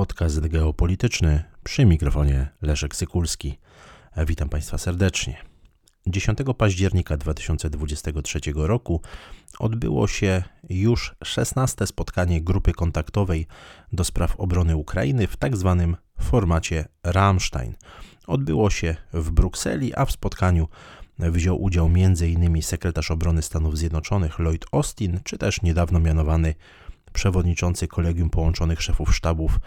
podcast geopolityczny przy mikrofonie Leszek Sykulski. Witam Państwa serdecznie. 10 października 2023 roku odbyło się już 16 spotkanie grupy kontaktowej do spraw obrony Ukrainy w. Tak formacie Rammstein. Odbyło się w Brukseli, a w spotkaniu wziął udział m.in. sekretarz obrony Stanów Zjednoczonych Lloyd Austin, czy też niedawno mianowany przewodniczący Kolegium Połączonych Szefów Sztabów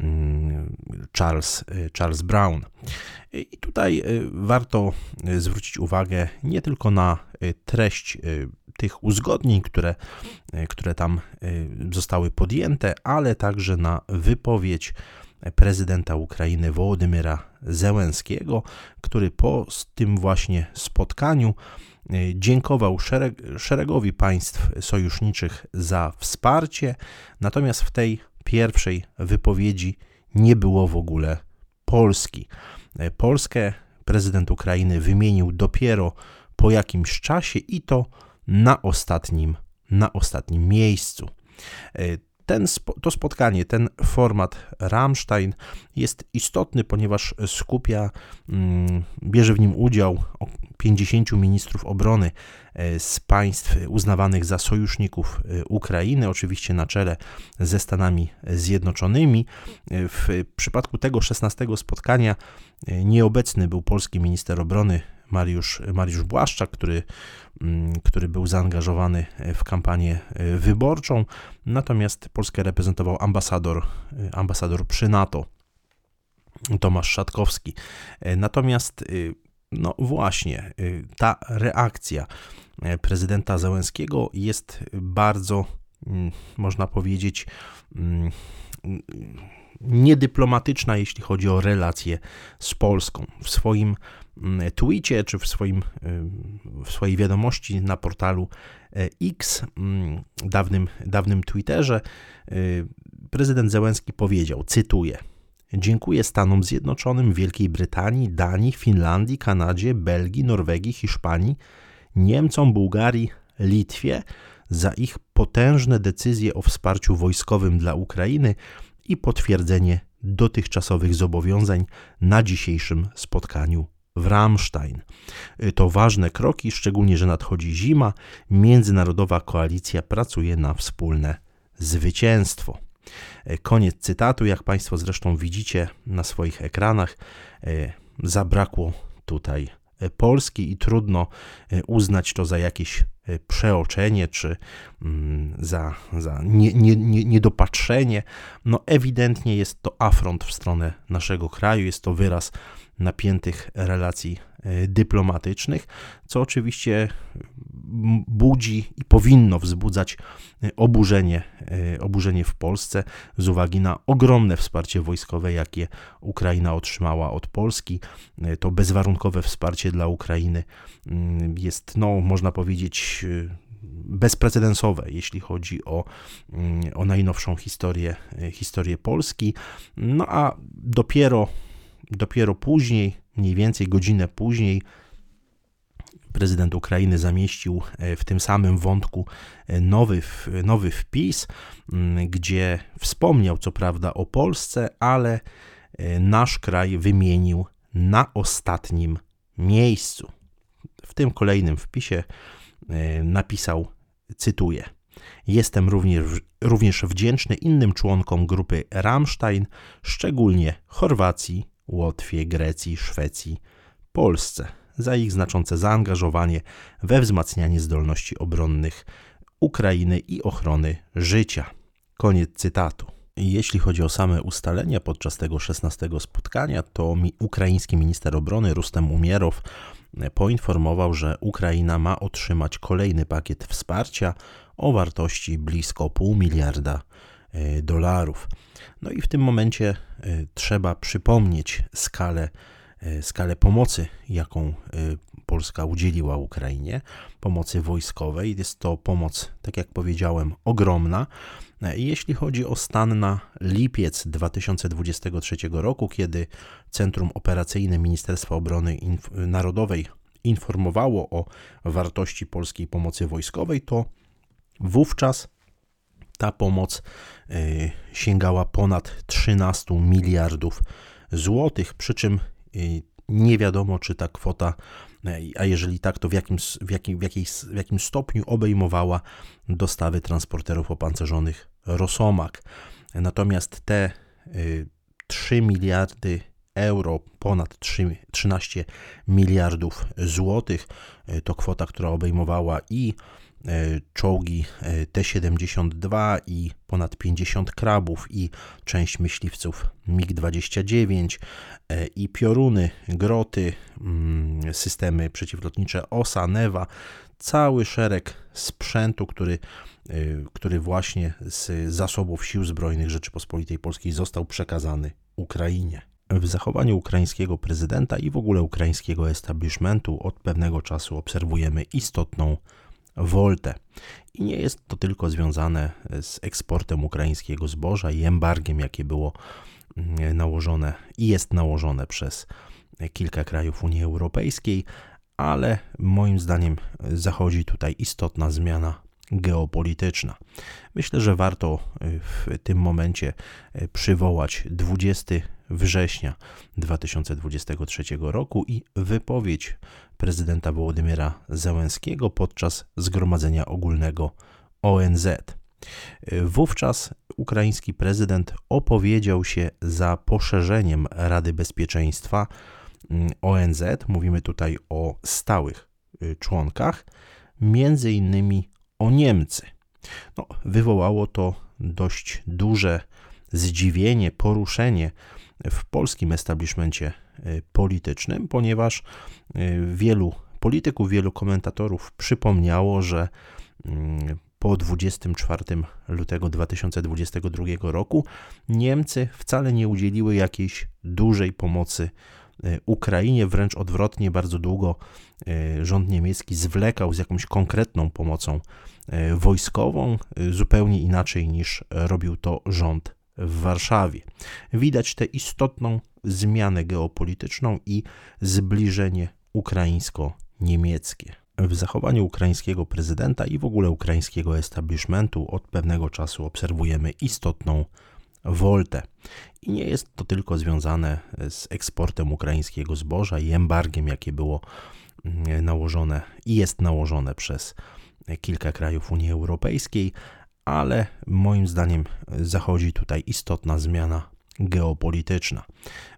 mm, Charles, y, Charles Brown. I tutaj y, warto y, zwrócić uwagę nie tylko na treść tych uzgodnień, które, które tam zostały podjęte, ale także na wypowiedź prezydenta Ukrainy Wołodymyra Zełenskiego, który po tym właśnie spotkaniu dziękował szereg, szeregowi państw sojuszniczych za wsparcie, natomiast w tej pierwszej wypowiedzi nie było w ogóle Polski. Polskę prezydent Ukrainy wymienił dopiero po jakimś czasie i to na ostatnim, na ostatnim miejscu. Ten, to spotkanie, ten format Rammstein jest istotny, ponieważ skupia, mm, bierze w nim udział 50 ministrów obrony e, z państw uznawanych za sojuszników e, Ukrainy, oczywiście na czele ze Stanami Zjednoczonymi. E, w przypadku tego 16 spotkania nieobecny był polski minister obrony Mariusz, Mariusz Błaszczak, który, mm, który był zaangażowany w kampanię wyborczą, natomiast Polskę reprezentował ambasador, ambasador przy NATO. Tomasz Szatkowski. Natomiast no właśnie, ta reakcja e, prezydenta Załęskiego jest bardzo, mm, można powiedzieć, mm, niedyplomatyczna, jeśli chodzi o relacje z Polską. W swoim mm, tweetie czy w, swoim, y, w swojej wiadomości na portalu e, X, dawnym, dawnym Twitterze, y, prezydent Zełenski powiedział, cytuję – Dziękuję Stanom Zjednoczonym, Wielkiej Brytanii, Danii, Finlandii, Kanadzie, Belgii, Norwegii, Hiszpanii, Niemcom, Bułgarii, Litwie za ich potężne decyzje o wsparciu wojskowym dla Ukrainy i potwierdzenie dotychczasowych zobowiązań na dzisiejszym spotkaniu w Ramstein. To ważne kroki, szczególnie że nadchodzi zima. Międzynarodowa koalicja pracuje na wspólne zwycięstwo. E, koniec cytatu, jak Państwo zresztą widzicie na swoich ekranach, e, zabrakło tutaj Polski i trudno uznać to za jakieś przeoczenie czy mm, za, za nie, nie, nie, niedopatrzenie. No ewidentnie jest to afront w stronę naszego kraju, jest to wyraz napiętych relacji dyplomatycznych, co oczywiście budzi i powinno wzbudzać e, oburzenie, e, oburzenie w Polsce z uwagi na ogromne wsparcie wojskowe, jakie Ukraina otrzymała od Polski. E, to bezwarunkowe wsparcie dla Ukrainy mm, jest, no, można powiedzieć, bezprecedensowe, jeśli chodzi o, mm, o najnowszą historię, historię Polski. No a dopiero, dopiero później, mniej więcej godzinę później, prezydent Ukrainy zamieścił e, w tym samym wątku e, nowy, nowy wpis, gdzie wspomniał co prawda o Polsce, ale e, nasz kraj wymienił na ostatnim miejscu. W tym kolejnym wpisie napisał, cytuję: Jestem również, również wdzięczny innym członkom grupy Rammstein, szczególnie Chorwacji, Łotwie, Grecji, Szwecji, Polsce za ich znaczące zaangażowanie we wzmacnianie zdolności obronnych Ukrainy i ochrony życia. Koniec cytatu. Jeśli chodzi o same ustalenia podczas tego 16 spotkania, to ukraiński minister obrony Rustem Umierow poinformował, że Ukraina ma otrzymać kolejny pakiet wsparcia o wartości blisko pół miliarda e, dolarów. No i w tym momencie e, trzeba przypomnieć skalę skalę pomocy, jaką e, Polska udzieliła Ukrainie, pomocy wojskowej. Jest to pomoc, tak jak powiedziałem, ogromna. E, jeśli chodzi o stan na lipiec 2023 roku, kiedy Centrum Operacyjne Ministerstwa Obrony Narodowej informowało o wartości polskiej pomocy wojskowej, to wówczas Ta pomoc sięgała ponad 13 miliardów złotych, przy czym nie wiadomo, czy ta kwota, a jeżeli tak, to w jakim, w jakim, w jakiej, w jakim stopniu obejmowała dostawy transporterów opancerzonych Rosomak. Natomiast te 3 miliardy euro, ponad 3, 13 miliardów złotych. E, to kwota, która obejmowała i e, czołgi e, T-72 i ponad 50 krabów i część myśliwców MiG-29 i pioruny, groty, mm, systemy przeciwlotnicze OSA, NEWA, cały szereg sprzętu, który, który właśnie z zasobów Sił Zbrojnych Rzeczypospolitej Polskiej został przekazany Ukrainie. W zachowaniu ukraińskiego prezydenta i w ogóle ukraińskiego establishmentu od pewnego czasu obserwujemy istotną woltę. I nie jest to tylko związane z eksportem ukraińskiego zboża i embargiem, jakie było mm, nałożone i jest nałożone przez kilka krajów Unii Europejskiej, ale moim zdaniem zachodzi tutaj istotna zmiana geopolityczna. Myślę, że warto w tym momencie przywołać 20 września 2023 roku i wypowiedź prezydenta Wołodymyra Zełenskiego podczas Zgromadzenia Ogólnego ONZ. Wówczas ukraiński prezydent opowiedział się za poszerzeniem Rady Bezpieczeństwa mm, ONZ, mówimy tutaj o stałych y, członkach, między innymi o Niemcy. No, wywołało to dość duże zdziwienie, poruszenie w polskim establishmencie y, politycznym, ponieważ y, wielu polityków, wielu komentatorów przypomniało, że mm, po 24 lutego 2022 roku Niemcy wcale nie udzieliły jakiejś dużej pomocy Ukrainie, wręcz odwrotnie, bardzo długo rząd niemiecki zwlekał z jakąś konkretną pomocą wojskową, zupełnie inaczej niż robił to rząd w Warszawie. Widać tę istotną zmianę geopolityczną i zbliżenie ukraińsko-niemieckie. W zachowaniu ukraińskiego prezydenta i w ogóle ukraińskiego establishmentu od pewnego czasu obserwujemy istotną woltę. I nie jest to tylko związane z eksportem ukraińskiego zboża i embargiem, jakie było mm, nałożone i jest nałożone przez kilka krajów Unii Europejskiej, ale moim zdaniem zachodzi tutaj istotna zmiana geopolityczna.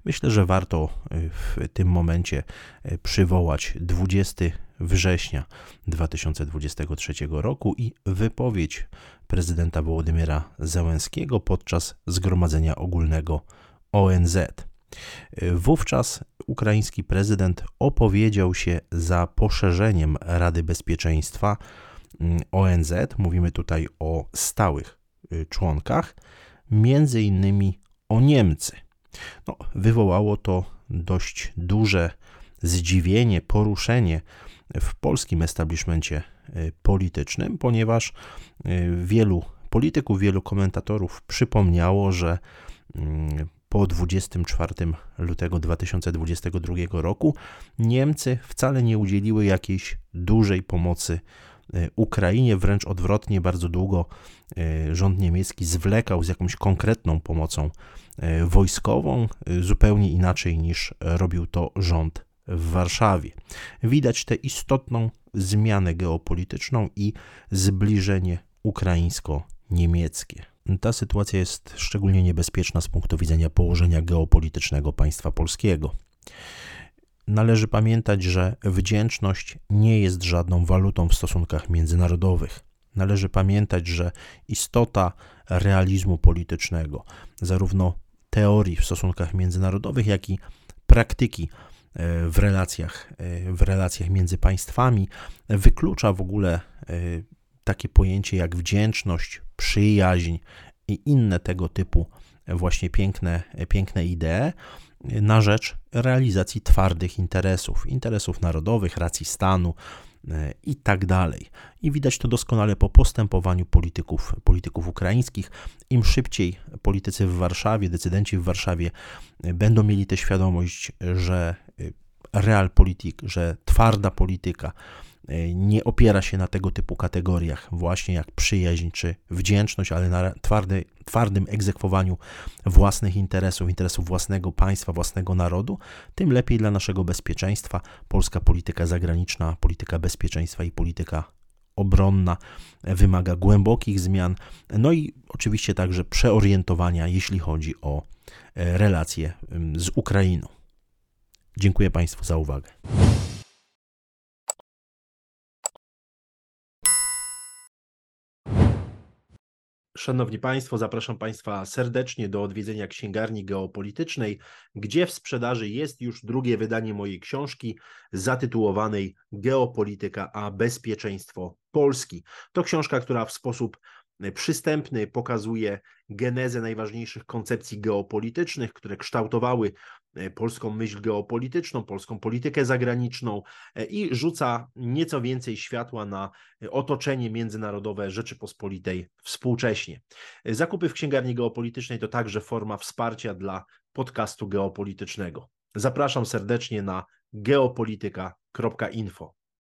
Myślę, że warto w tym momencie przywołać 20 września 2023 roku i wypowiedź prezydenta Wołodymyra Zełenskiego podczas Zgromadzenia Ogólnego ONZ. Wówczas ukraiński prezydent opowiedział się za poszerzeniem Rady Bezpieczeństwa Mm, ONZ, mówimy tutaj o stałych y, członkach, między innymi o Niemcy. No, wywołało to dość duże zdziwienie, poruszenie w polskim establishmencie y, politycznym, ponieważ y, wielu polityków, wielu komentatorów przypomniało, że mm, po 24 lutego 2022 roku Niemcy wcale nie udzieliły jakiejś dużej pomocy E, Ukrainie, wręcz odwrotnie, bardzo długo rząd niemiecki zwlekał z jakąś konkretną pomocą wojskową, zupełnie inaczej niż robił to rząd w Warszawie. Widać tę istotną zmianę geopolityczną i zbliżenie ukraińsko-niemieckie. Ta sytuacja jest szczególnie niebezpieczna z punktu widzenia położenia geopolitycznego państwa polskiego. Należy pamiętać, że wdzięczność nie jest żadną walutą w stosunkach międzynarodowych. Należy pamiętać, że istota realizmu politycznego, zarówno teorii w stosunkach międzynarodowych, jak i praktyki w relacjach, e, w relacjach między państwami, wyklucza w ogóle e, takie pojęcie jak wdzięczność, przyjaźń i inne tego typu właśnie piękne, piękne idee, na rzecz realizacji twardych interesów, interesów narodowych, racji stanu e, i tak dalej. I widać to doskonale po postępowaniu polityków, polityków ukraińskich. Im szybciej politycy w Warszawie, decydenci w Warszawie e, będą mieli tę świadomość, że e, realpolitik, że twarda polityka e, nie opiera się na tego typu kategoriach, właśnie jak przyjaźń czy wdzięczność, ale na twardy, twardym egzekwowaniu własnych interesów, interesów własnego państwa, własnego narodu, tym lepiej dla naszego bezpieczeństwa. Polska polityka zagraniczna, polityka bezpieczeństwa i polityka obronna wymaga głębokich zmian, no i oczywiście także przeorientowania, jeśli chodzi o e, relacje z Ukrainą. Dziękuję Państwu za uwagę. Szanowni Państwo, zapraszam Państwa serdecznie do odwiedzenia księgarni geopolitycznej, gdzie w sprzedaży jest już drugie wydanie mojej książki zatytułowanej Geopolityka a bezpieczeństwo Polski. To książka, która w sposób przystępny pokazuje genezę najważniejszych koncepcji geopolitycznych, które kształtowały e, polską myśl geopolityczną, polską politykę zagraniczną e, i rzuca nieco więcej światła na otoczenie międzynarodowe Rzeczypospolitej współcześnie. Zakupy w księgarni geopolitycznej to także forma wsparcia dla podcastu geopolitycznego. Zapraszam serdecznie na geopolityka.info.